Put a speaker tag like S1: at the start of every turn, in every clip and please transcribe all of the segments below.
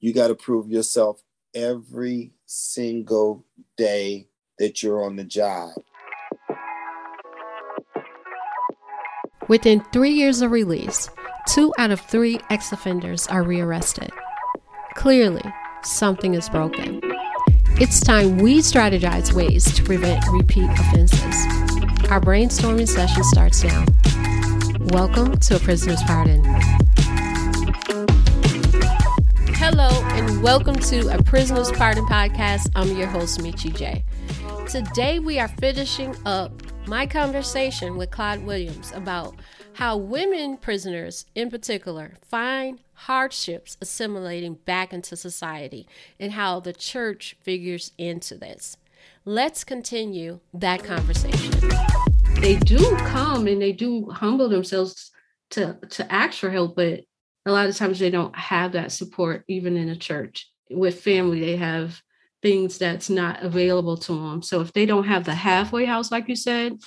S1: you got to prove yourself every single day that you're on the job.
S2: Within three years of release, two out of three ex offenders are rearrested. Clearly, something is broken. It's time we strategize ways to prevent repeat offenses. Our brainstorming session starts now. Welcome to A Prisoner's Pardon. Welcome to A Prisoner's Pardon podcast. I'm your host, Michi J. Today, we are finishing up my conversation with Claude Williams about how women prisoners, in particular, find hardships assimilating back into society and how the church figures into this. Let's continue that conversation. They do come and they do humble themselves to, to ask for help, but a lot of times they don't have that support even in a church. With family, they have things that's not available to them. So if they don't have the halfway house, like you said,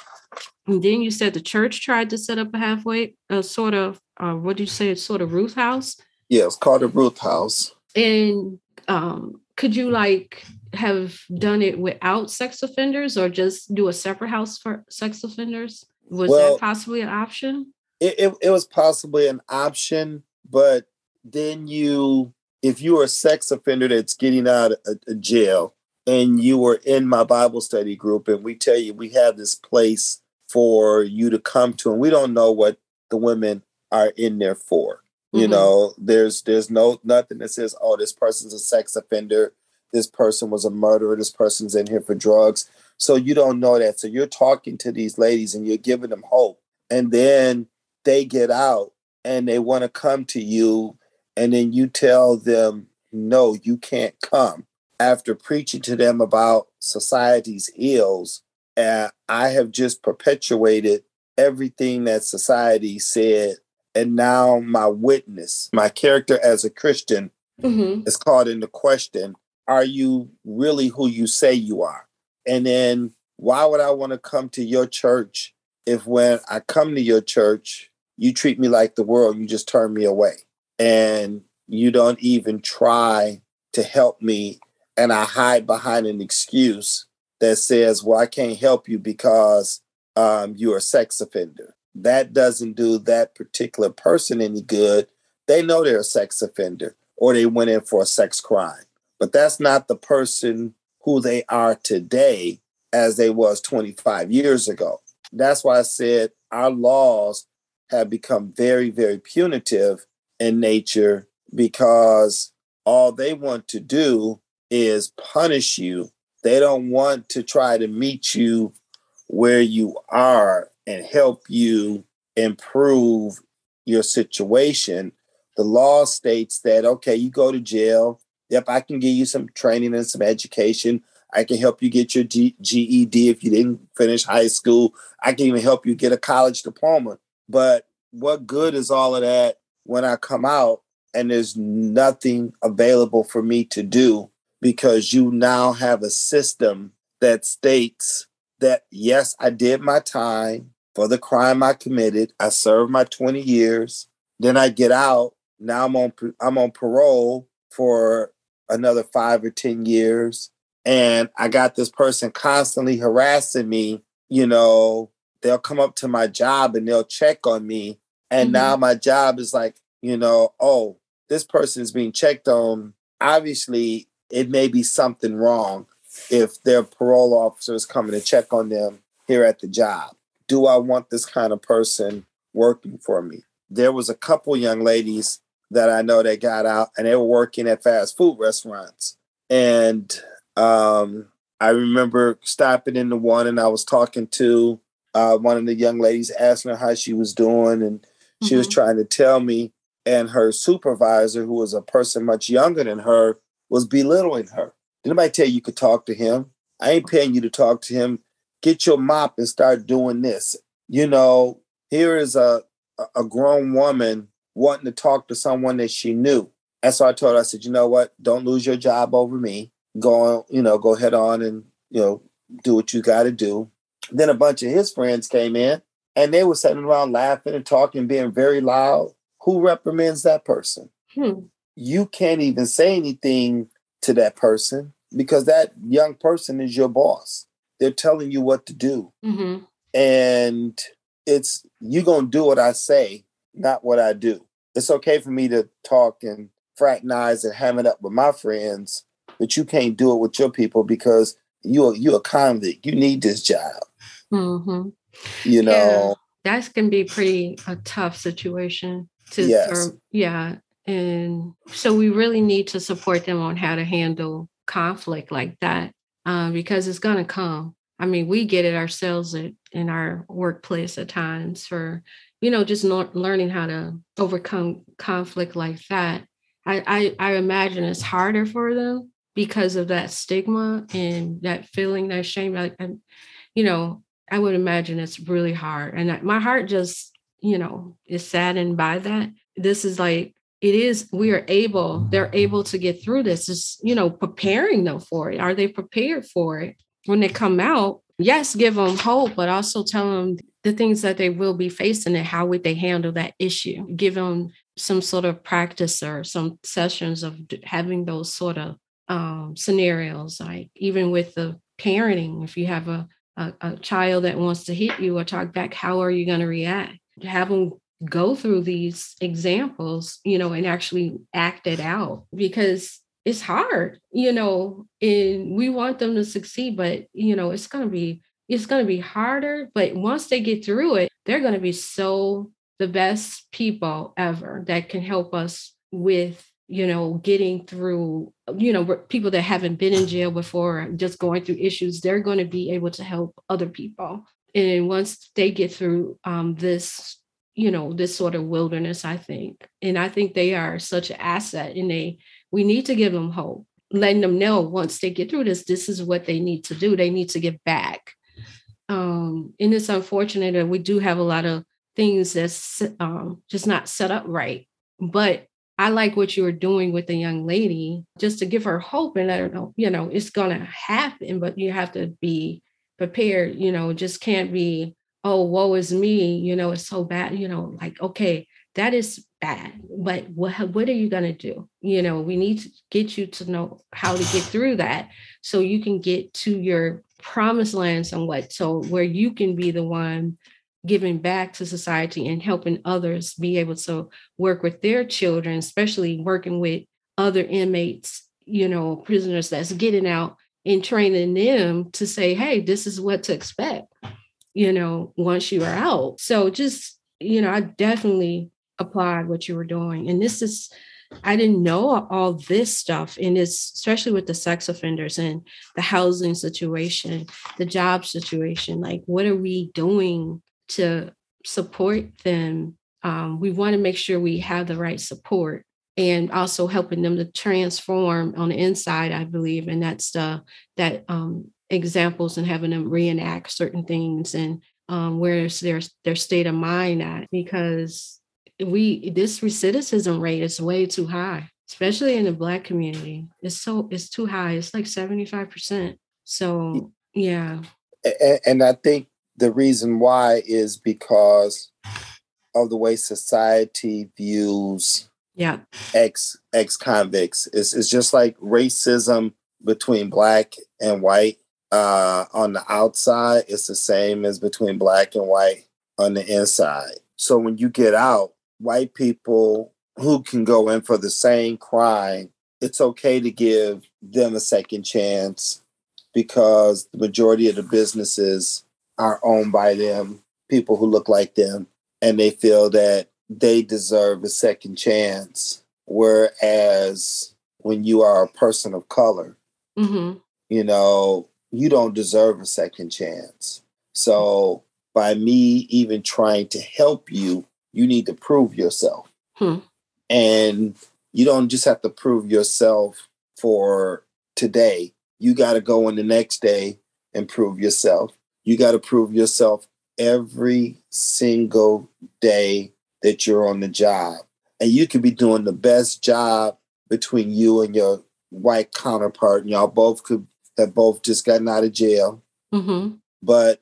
S2: and then you said the church tried to set up a halfway, a sort of, uh, what do you say, it's sort of Ruth House?
S1: Yeah, it's called a Ruth House.
S2: And um, could you like have done it without sex offenders or just do a separate house for sex offenders? Was well, that possibly an option?
S1: It, it, it was possibly an option, but then you, if you are a sex offender that's getting out of jail and you were in my Bible study group, and we tell you we have this place for you to come to, and we don't know what the women are in there for. You mm-hmm. know, there's there's no nothing that says, oh, this person's a sex offender, this person was a murderer, this person's in here for drugs. So you don't know that. So you're talking to these ladies and you're giving them hope. And then they get out and they want to come to you, and then you tell them, no, you can't come. After preaching to them about society's ills, and I have just perpetuated everything that society said. And now my witness, my character as a Christian, mm-hmm. is called into question. Are you really who you say you are? And then why would I want to come to your church if when I come to your church, you treat me like the world, you just turn me away and you don't even try to help me and I hide behind an excuse that says, well, I can't help you because um, you're a sex offender. That doesn't do that particular person any good. They know they're a sex offender or they went in for a sex crime. But that's not the person who they are today as they was 25 years ago. That's why I said our laws have become very, very punitive in nature because all they want to do is punish you they don't want to try to meet you where you are and help you improve your situation. The law states that, okay, you go to jail. Yep, I can give you some training and some education. I can help you get your G- GED if you didn't finish high school. I can even help you get a college diploma. But what good is all of that when I come out and there's nothing available for me to do because you now have a system that states that yes, I did my time for the crime I committed. I served my 20 years. Then I get out. Now I'm on I'm on parole for another 5 or 10 years and I got this person constantly harassing me, you know, they'll come up to my job and they'll check on me and mm-hmm. now my job is like, you know, oh, this person is being checked on. Obviously, it may be something wrong if their parole officer is coming to check on them here at the job. Do I want this kind of person working for me? There was a couple young ladies that I know that got out and they were working at fast food restaurants. And um, I remember stopping into one and I was talking to uh, one of the young ladies, asking her how she was doing. And she mm-hmm. was trying to tell me. And her supervisor, who was a person much younger than her, was belittling her. Did anybody tell you you could talk to him? I ain't paying you to talk to him. Get your mop and start doing this. You know, here is a a grown woman wanting to talk to someone that she knew. And so I told her, I said, you know what? Don't lose your job over me. Go on, you know, go head on and, you know, do what you got to do. Then a bunch of his friends came in and they were sitting around laughing and talking, being very loud. Who reprimands that person? Hmm you can't even say anything to that person because that young person is your boss. They're telling you what to do.
S2: Mm-hmm.
S1: And it's you gonna do what I say, not what I do. It's okay for me to talk and fraternize and ham it up with my friends, but you can't do it with your people because you're you're a convict. You need this job.
S2: Mm-hmm.
S1: You know.
S2: Yeah, that can be pretty a tough situation to
S1: Yes.
S2: or- yeah. And so we really need to support them on how to handle conflict like that uh, because it's going to come. I mean, we get it ourselves at, in our workplace at times for, you know, just not learning how to overcome conflict like that. I, I, I imagine it's harder for them because of that stigma and that feeling, that shame. Like, and, you know, I would imagine it's really hard. And my heart just, you know, is saddened by that. This is like, it is, we are able, they're able to get through this. Is, you know, preparing them for it. Are they prepared for it? When they come out, yes, give them hope, but also tell them the things that they will be facing and how would they handle that issue. Give them some sort of practice or some sessions of having those sort of um, scenarios, like even with the parenting, if you have a, a, a child that wants to hit you or talk back, how are you going to react? Have them go through these examples, you know, and actually act it out because it's hard, you know, and we want them to succeed, but you know, it's gonna be it's gonna be harder. But once they get through it, they're gonna be so the best people ever that can help us with you know getting through you know people that haven't been in jail before just going through issues they're going to be able to help other people. And once they get through um, this you know this sort of wilderness i think and i think they are such an asset and they we need to give them hope letting them know once they get through this this is what they need to do they need to give back. Um and it's unfortunate that we do have a lot of things that's um, just not set up right but i like what you were doing with the young lady just to give her hope and let her know you know it's gonna happen but you have to be prepared you know just can't be oh woe is me you know it's so bad you know like okay that is bad but what what are you going to do? You know we need to get you to know how to get through that so you can get to your promised land somewhat so where you can be the one giving back to society and helping others be able to work with their children especially working with other inmates you know prisoners that's getting out and training them to say hey this is what to expect you know once you are out. So just you know i definitely applaud what you were doing. And this is i didn't know all this stuff and it's especially with the sex offenders and the housing situation the job situation like what are we doing to support them um, we want to make sure we have the right support and also helping them to transform on the inside i believe and that's the that um, examples and having them reenact certain things and um, where's their their state of mind at because we this recidivism rate is way too high especially in the black community. It's so it's too high. It's like 75% so yeah.
S1: And, and I think the reason why is because of the way society views
S2: yeah
S1: ex ex convicts. It's, it's just like racism between black and white uh, on the outside. It's the same as between black and white on the inside. So when you get out, white people who can go in for the same crime, it's okay to give them a second chance because the majority of the businesses are owned by them, people who look like them, and they feel that they deserve a second chance. Whereas when you are a person of color,
S2: hmm
S1: you know, you don't deserve a second chance. So by me even trying to help you, you need to prove yourself.
S2: Hmm.
S1: And you don't just have to prove yourself for today. You got to go in the next day and prove yourself. You got to prove yourself every single day that you're on the job. And you could be doing the best job between you and your white counterpart, and y'all both could have both just gotten out of jail.
S2: hmm
S1: But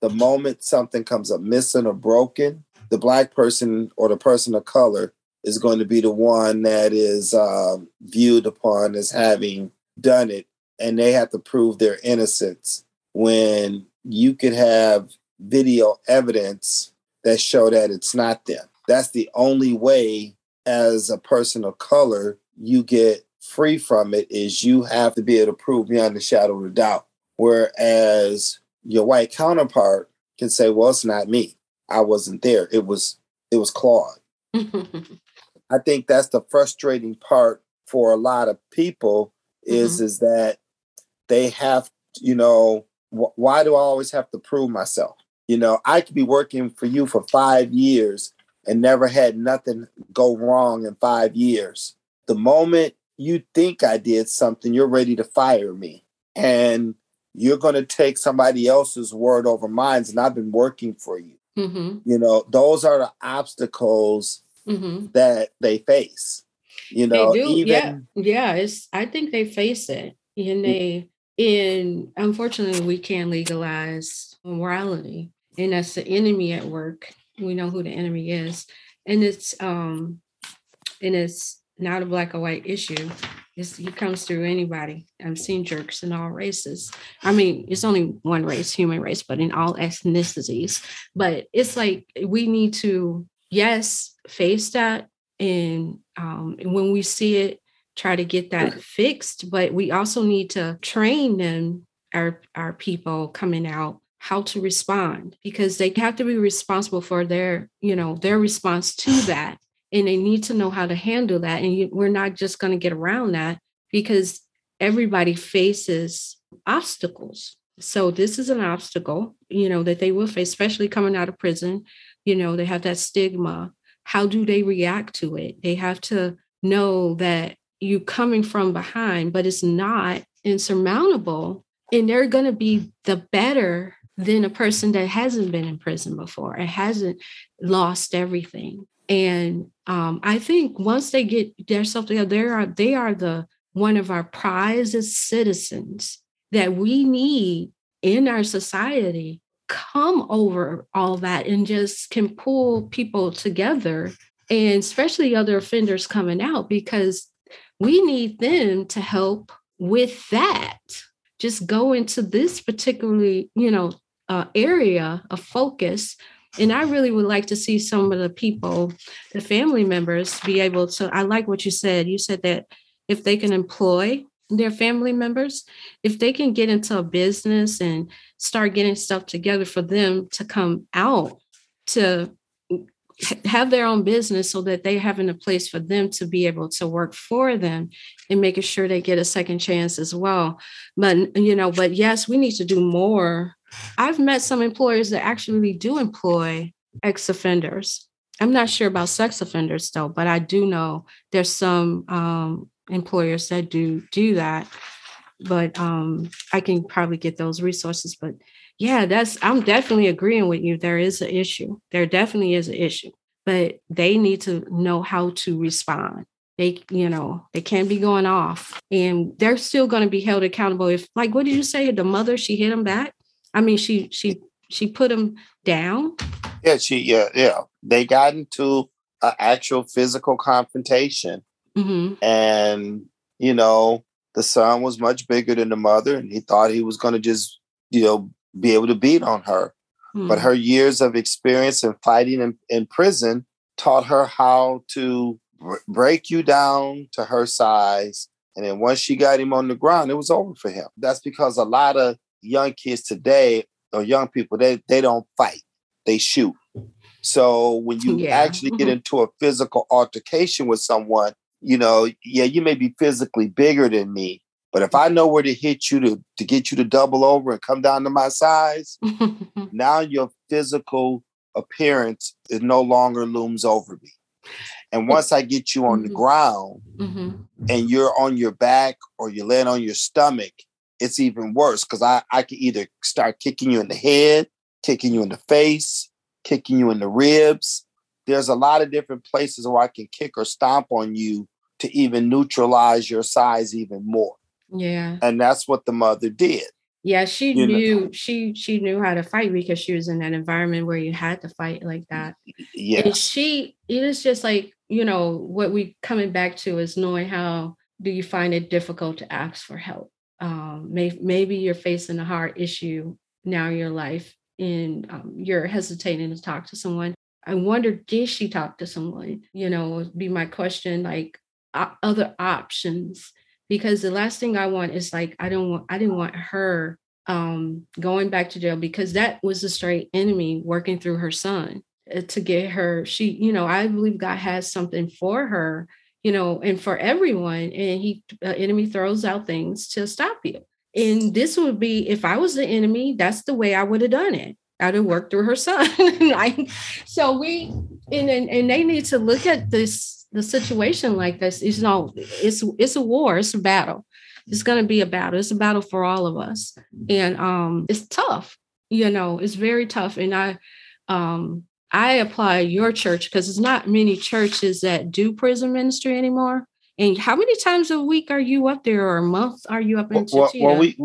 S1: the moment something comes up missing or broken, the black person or the person of color is going to be the one that is um, viewed upon as having done it, and they have to prove their innocence. When you could have video evidence that show that it's not them. That's the only way, as a person of color, you get free from it. Is you have to be able to prove beyond the shadow of a doubt. Whereas your white counterpart can say, "Well, it's not me. I wasn't there. It was it was Claude." I think that's the frustrating part for a lot of people is mm-hmm. is that they have you know wh- why do I always have to prove myself? You know, I could be working for you for five years and never had nothing go wrong in five years. The moment you think I did something, you're ready to fire me. And you're going to take somebody else's word over mine, and I've been working for you. Mm-hmm. You know, those are the obstacles mm-hmm. that they face. You know.
S2: Even, yeah, yeah. It's I think they face it, and they, in unfortunately, we can't legalize morality, and that's the enemy at work. We know who the enemy is, and it's um, and it's not a black or white issue. It's, he comes through anybody. I've seen jerks in all races. I mean, it's only one race, human race, but in all ethnicities. But it's like we need to, yes, face that. And um, when we see it, try to get that mm. fixed. But we also need to train them, our, our people coming out, how to respond because they have to be responsible for their, you know, their response to that and they need to know how to handle that. And you, we're not just going to get around that because everybody faces obstacles. So this is an obstacle, you know, that they will face, especially coming out of prison. You know, they have that stigma. How do they react to it? They have to know that you coming from behind, but it's not insurmountable. And they're going to be the better than a person that hasn't been in prison before and hasn't lost everything. And um, I think once they get their self together, they are they are the one of our prized citizens that we need in our society come over all that and just can pull people together and especially other offenders coming out because we need them to help with that just go into this particularly you know uh, area of focus and I really would like to see some of the people, the family members, be able to. I like what you said. You said that if they can employ their family members, if they can get into a business and start getting stuff together for them to come out to have their own business so that they have in a place for them to be able to work for them and making sure they get a second chance as well but you know but yes we need to do more I've met some employers that actually do employ ex offenders. I'm not sure about sex offenders though, but I do know there's some um, employers that do do that. But um, I can probably get those resources. But yeah, that's I'm definitely agreeing with you. There is an issue. There definitely is an issue, but they need to know how to respond. They, you know, they can't be going off, and they're still going to be held accountable. If, like, what did you say? The mother she hit him back. I mean, she she she put him down.
S1: Yeah, she yeah yeah. They got into an actual physical confrontation, mm-hmm. and you know the son was much bigger than the mother, and he thought he was going to just you know be able to beat on her. Mm-hmm. But her years of experience in fighting in, in prison taught her how to break you down to her size. And then once she got him on the ground, it was over for him. That's because a lot of young kids today or young people, they they don't fight, they shoot. So when you yeah. actually get mm-hmm. into a physical altercation with someone, you know, yeah, you may be physically bigger than me, but if I know where to hit you to to get you to double over and come down to my size, now your physical appearance is no longer looms over me. And once I get you on the mm-hmm. ground mm-hmm. and you're on your back or you're laying on your stomach, it's even worse because I, I could either start kicking you in the head, kicking you in the face, kicking you in the ribs. There's a lot of different places where I can kick or stomp on you to even neutralize your size even more.
S2: Yeah.
S1: And that's what the mother did.
S2: Yeah, she you knew know? she she knew how to fight because she was in that environment where you had to fight like that. Yeah. And she it is just like you know, what we coming back to is knowing how do you find it difficult to ask for help? Um, may, maybe you're facing a hard issue now in your life and um, you're hesitating to talk to someone. I wonder, did she talk to someone? You know, would be my question, like uh, other options. Because the last thing I want is like, I don't want, I didn't want her um, going back to jail because that was a straight enemy working through her son uh, to get her. She, you know, I believe God has something for her, you know, and for everyone. And he, uh, enemy throws out things to stop you. And this would be, if I was the enemy, that's the way I would have done it. I'd have worked through her son. like, so we, and, and, and they need to look at this, the situation like this. It's no, it's, it's a war, it's a battle. It's going to be a battle. It's a battle for all of us. And um, it's tough, you know, it's very tough. And I, um, I apply your church because it's not many churches that do prison ministry anymore. And how many times a week are you up there, or a month are you up in
S1: well, well, we,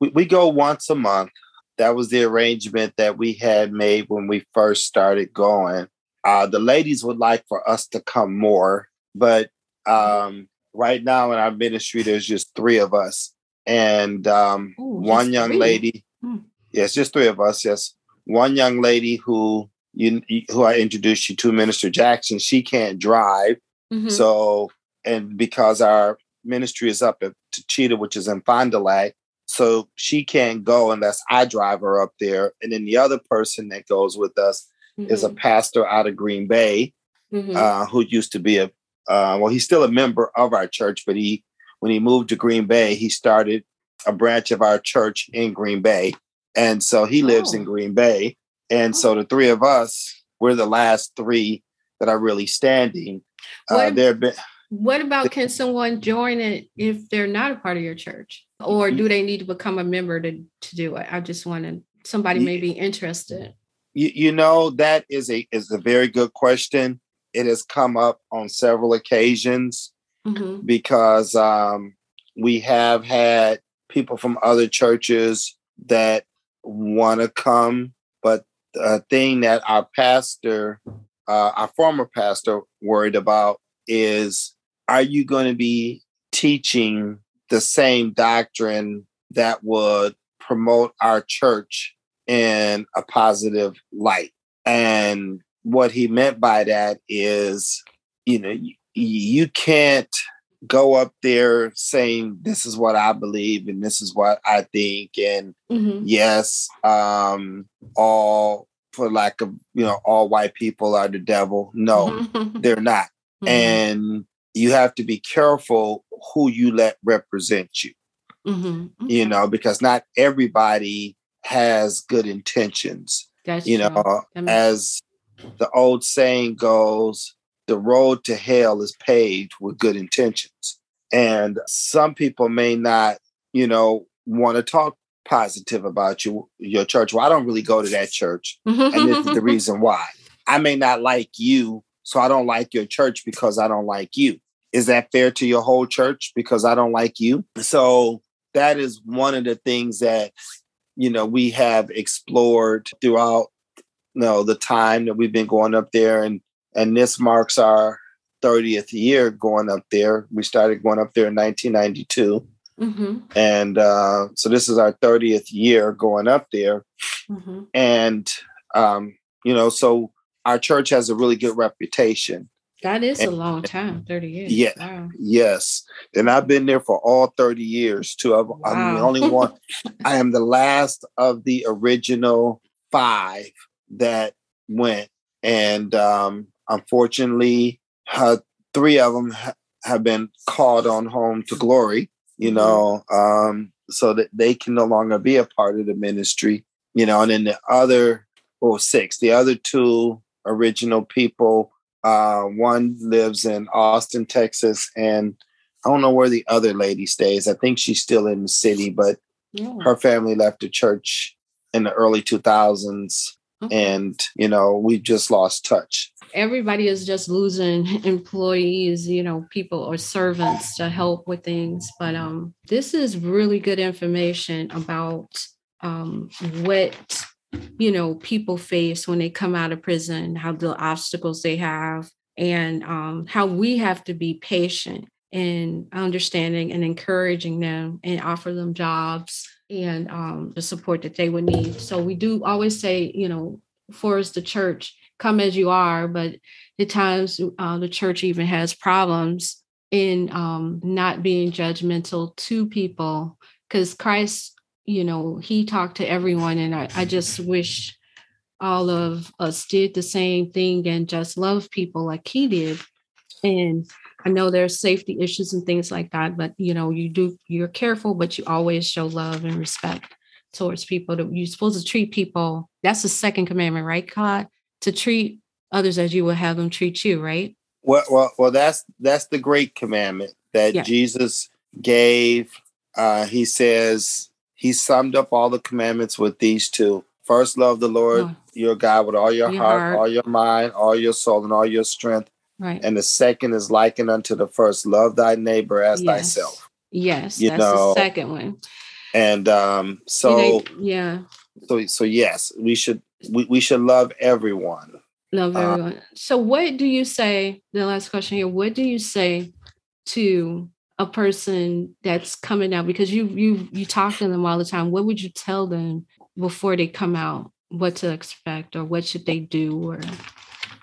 S1: we we go once a month. That was the arrangement that we had made when we first started going. Uh, the ladies would like for us to come more, but um, right now in our ministry, there's just three of us, and um, Ooh, one young three. lady. Hmm. Yes, just three of us. Yes, one young lady who you who I introduced you to, Minister Jackson. She can't drive, mm-hmm. so and because our ministry is up at Cheetah, which is in Fond du Lac, so she can't go unless I drive her up there. And then the other person that goes with us mm-hmm. is a mm-hmm. pastor out of Green Bay, mm-hmm. uh, who used to be a uh, well, he's still a member of our church, but he when he moved to Green Bay, he started a branch of our church in Green Bay, and so he lives oh. in Green Bay. And oh. so the three of us, we're the last three that are really standing. Uh, there been
S2: what about can someone join it if they're not a part of your church? Or do they need to become a member to, to do it? I just wanted somebody may be interested.
S1: You, you know, that is a is a very good question. It has come up on several occasions mm-hmm. because um, we have had people from other churches that want to come, but the thing that our pastor, uh, our former pastor, worried about is are you going to be teaching the same doctrine that would promote our church in a positive light? And what he meant by that is, you know, you, you can't go up there saying this is what I believe and this is what I think and mm-hmm. yes, um, all for lack of you know, all white people are the devil. No, they're not. Mm-hmm. And you have to be careful who you let represent you. Mm-hmm. Mm-hmm. You know, because not everybody has good intentions. That's you know, as the old saying goes, the road to hell is paved with good intentions. And some people may not, you know, want to talk positive about you, your church. Well, I don't really go to that church. and this is the reason why. I may not like you, so I don't like your church because I don't like you is that fair to your whole church because I don't like you? So that is one of the things that you know we have explored throughout you know the time that we've been going up there and and this marks our 30th year going up there. We started going up there in 1992. Mm-hmm. And uh, so this is our 30th year going up there. Mm-hmm. And, um, you know, so our church has a really good reputation.
S2: That is and, a long time, 30 years.
S1: Yeah. Wow. Yes. And I've been there for all 30 years too. i wow. I'm the only one. I am the last of the original five that went. And um, unfortunately, uh, three of them ha- have been called on home to glory, you mm-hmm. know, um, so that they can no longer be a part of the ministry, you know, and then the other, or six, the other two original people uh, one lives in Austin, Texas, and I don't know where the other lady stays. I think she's still in the city, but yeah. her family left the church in the early 2000s. Okay. And, you know, we just lost touch.
S2: Everybody is just losing employees, you know, people or servants to help with things. But um, this is really good information about um, what you know people face when they come out of prison how the obstacles they have and um, how we have to be patient and understanding and encouraging them and offer them jobs and um, the support that they would need. So we do always say, you know, for us the church, come as you are, but at times uh, the church even has problems in um, not being judgmental to people because Christ, you know, he talked to everyone, and I, I just wish all of us did the same thing and just love people like he did. And I know there's safety issues and things like that, but you know, you do you're careful, but you always show love and respect towards people. That you're supposed to treat people. That's the second commandment, right, God? To treat others as you would have them treat you, right?
S1: Well, well, well. That's that's the great commandment that yeah. Jesus gave. Uh, he says he summed up all the commandments with these two. First, love the Lord oh. your God with all your, your heart, heart, all your mind, all your soul, and all your strength.
S2: Right.
S1: And the second is likened unto the first. Love thy neighbor as yes. thyself.
S2: Yes, you that's know, the second one.
S1: And um, so
S2: yeah.
S1: So so yes, we should we, we should love everyone.
S2: Love uh, everyone. Uh, so what do you say? The last question here. What do you say to a person that's coming out because you you you talk to them all the time? What would you tell them before they come out? What to expect or what should they do or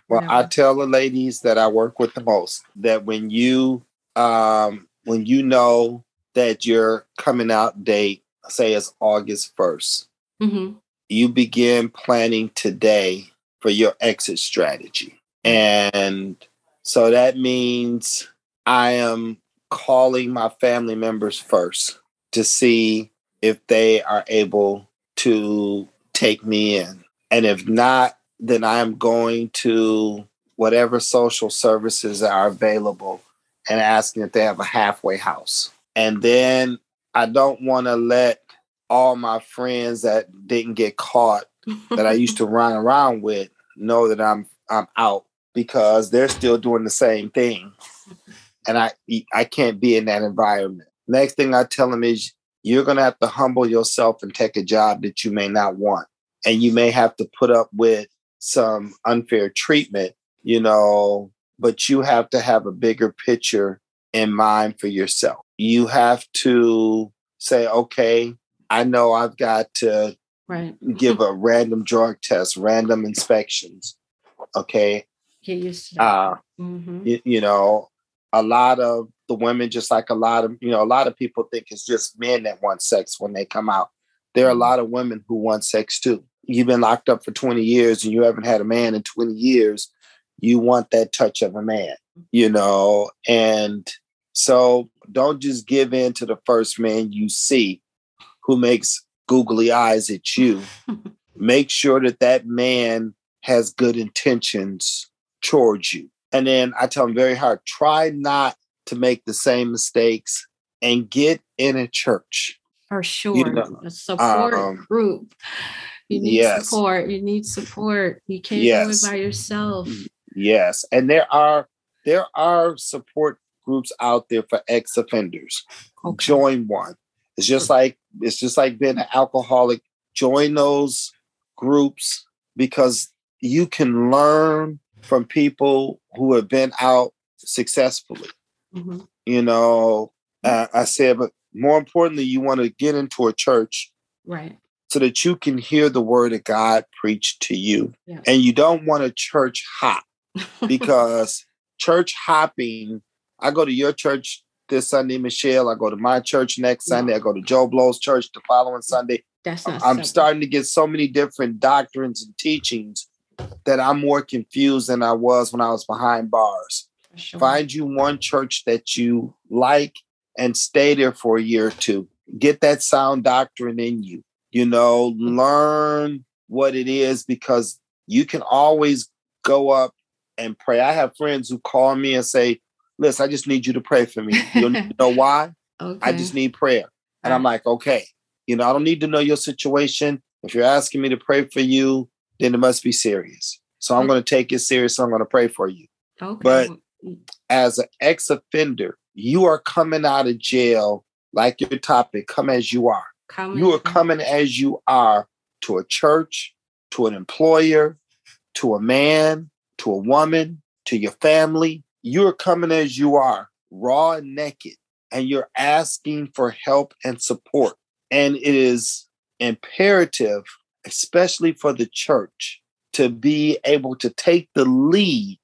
S1: well, I tell the ladies that I work with the most that when you um when you know that your coming out date, say it's August 1st,
S2: mm-hmm.
S1: you begin planning today for your exit strategy. And so that means I am calling my family members first to see if they are able to take me in. And if not, then I'm going to whatever social services are available and asking if they have a halfway house. And then I don't want to let all my friends that didn't get caught that I used to run around with know that I'm I'm out because they're still doing the same thing. And I I can't be in that environment. Next thing I tell them is you're going to have to humble yourself and take a job that you may not want. And you may have to put up with some unfair treatment, you know, but you have to have a bigger picture in mind for yourself. You have to say, okay, I know I've got to
S2: right.
S1: give a random drug test, random inspections. Okay.
S2: Get used to that.
S1: Uh, mm-hmm. you, you know, a lot of the women, just like a lot of, you know, a lot of people think it's just men that want sex when they come out. There are a mm-hmm. lot of women who want sex too you've been locked up for 20 years and you haven't had a man in 20 years, you want that touch of a man, you know? And so don't just give in to the first man you see who makes googly eyes at you. Make sure that that man has good intentions towards you. And then I tell them very hard try not to make the same mistakes and get in a church.
S2: For sure. You know, a support um, group you need yes. support. You need support. You can't yes. do it by yourself.
S1: Yes. And there are there are support groups out there for ex-offenders. Okay. Join one. It's just like it's just like being an alcoholic. Join those groups because you can learn from people who have been out successfully. Mm-hmm. You know, uh, I said, but more importantly, you want to get into a church,
S2: right?
S1: so that you can hear the word of God preached to you. Yeah. And you don't want a church hop because church hopping, I go to your church this Sunday, Michelle. I go to my church next no. Sunday. I go to Joe Blow's church the following Sunday.
S2: That's not
S1: I'm simple. starting to get so many different doctrines and teachings that I'm more confused than I was when I was behind bars. Sure. Find you one church that you like and stay there for a year or two. Get that sound doctrine in you you know, learn what it is because you can always go up and pray. I have friends who call me and say, Listen, I just need you to pray for me. You know why? Okay. I just need prayer. And I'm like, okay, you know, I don't need to know your situation. If you're asking me to pray for you, then it must be serious. So I'm going to take it serious. So I'm going to pray for you.
S2: Okay.
S1: But as an ex offender, you are coming out of jail like your topic, come as you are. You are coming as you are to a church, to an employer, to a man, to a woman, to your family. You're coming as you are, raw and naked, and you're asking for help and support. And it is imperative, especially for the church, to be able to take the lead.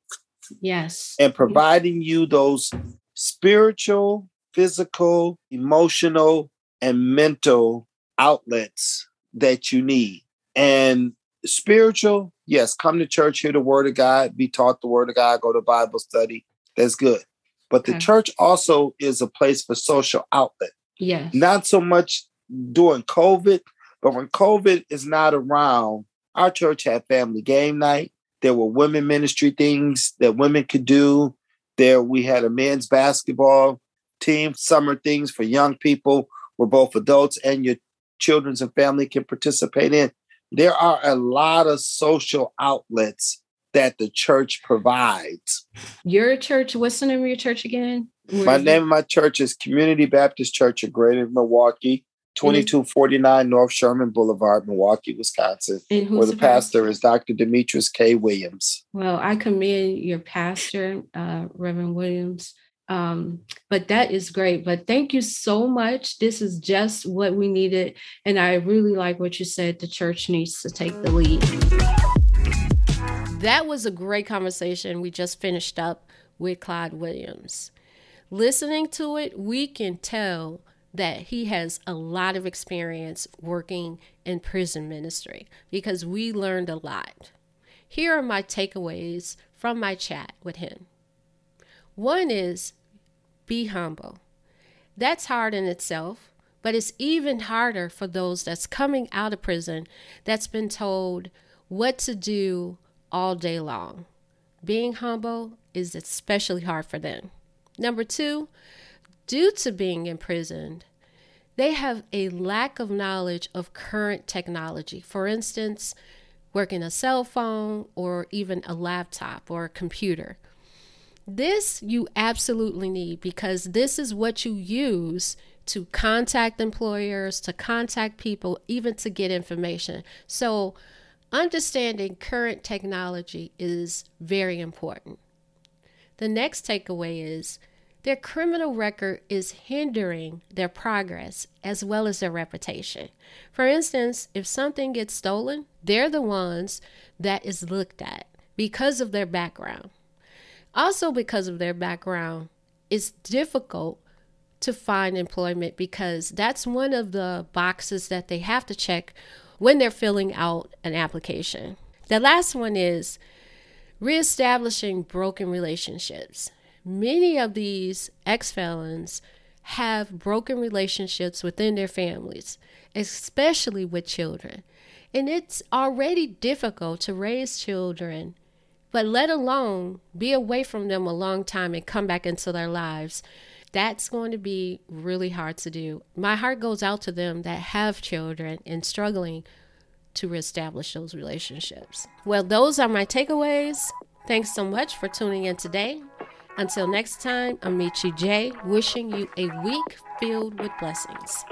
S3: Yes.
S1: And providing you those spiritual, physical, emotional, and mental outlets that you need. And spiritual, yes, come to church, hear the word of God, be taught the word of God, go to Bible study. That's good. But the okay. church also is a place for social outlet.
S3: Yes.
S1: Not so much during COVID, but when COVID is not around, our church had family game night. There were women ministry things that women could do. There we had a men's basketball team, summer things for young people where both adults and your children's and family can participate in. There are a lot of social outlets that the church provides.
S3: Your church, what's the name of your church again?
S1: Where my name of my church is Community Baptist Church of Greater Milwaukee. 2249 North Sherman Boulevard, Milwaukee, Wisconsin, where the, the pastor, pastor is Dr. Demetrius K. Williams.
S3: Well, I commend your pastor, uh, Reverend Williams. Um, but that is great. But thank you so much. This is just what we needed. And I really like what you said. The church needs to take the lead.
S2: That was a great conversation we just finished up with Claude Williams. Listening to it, we can tell that he has a lot of experience working in prison ministry because we learned a lot. Here are my takeaways from my chat with him. One is be humble. That's hard in itself, but it's even harder for those that's coming out of prison that's been told what to do all day long. Being humble is especially hard for them. Number two, due to being imprisoned, they have a lack of knowledge of current technology. For instance, working a cell phone or even a laptop or a computer. This you absolutely need because this is what you use to contact employers, to contact people, even to get information. So, understanding current technology is very important. The next takeaway is their criminal record is hindering their progress as well as their reputation. For instance, if something gets stolen, they're the ones that is looked at because of their background. Also, because of their background, it's difficult to find employment because that's one of the boxes that they have to check when they're filling out an application. The last one is reestablishing broken relationships. Many of these ex felons have broken relationships within their families, especially with children. And it's already difficult to raise children, but let alone be away from them a long time and come back into their lives. That's going to be really hard to do. My heart goes out to them that have children and struggling to reestablish those relationships. Well, those are my takeaways. Thanks so much for tuning in today. Until next time, I'm Michi J, wishing you a week filled with blessings.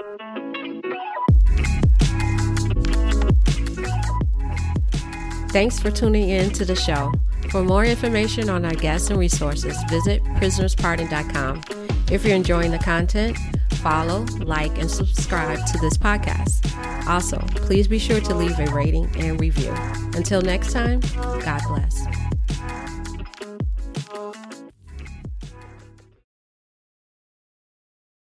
S2: Thanks for tuning in to the show. For more information on our guests and resources, visit prisonerspardon.com. If you're enjoying the content, follow, like, and subscribe to this podcast. Also, please be sure to leave a rating and review. Until next time, God bless.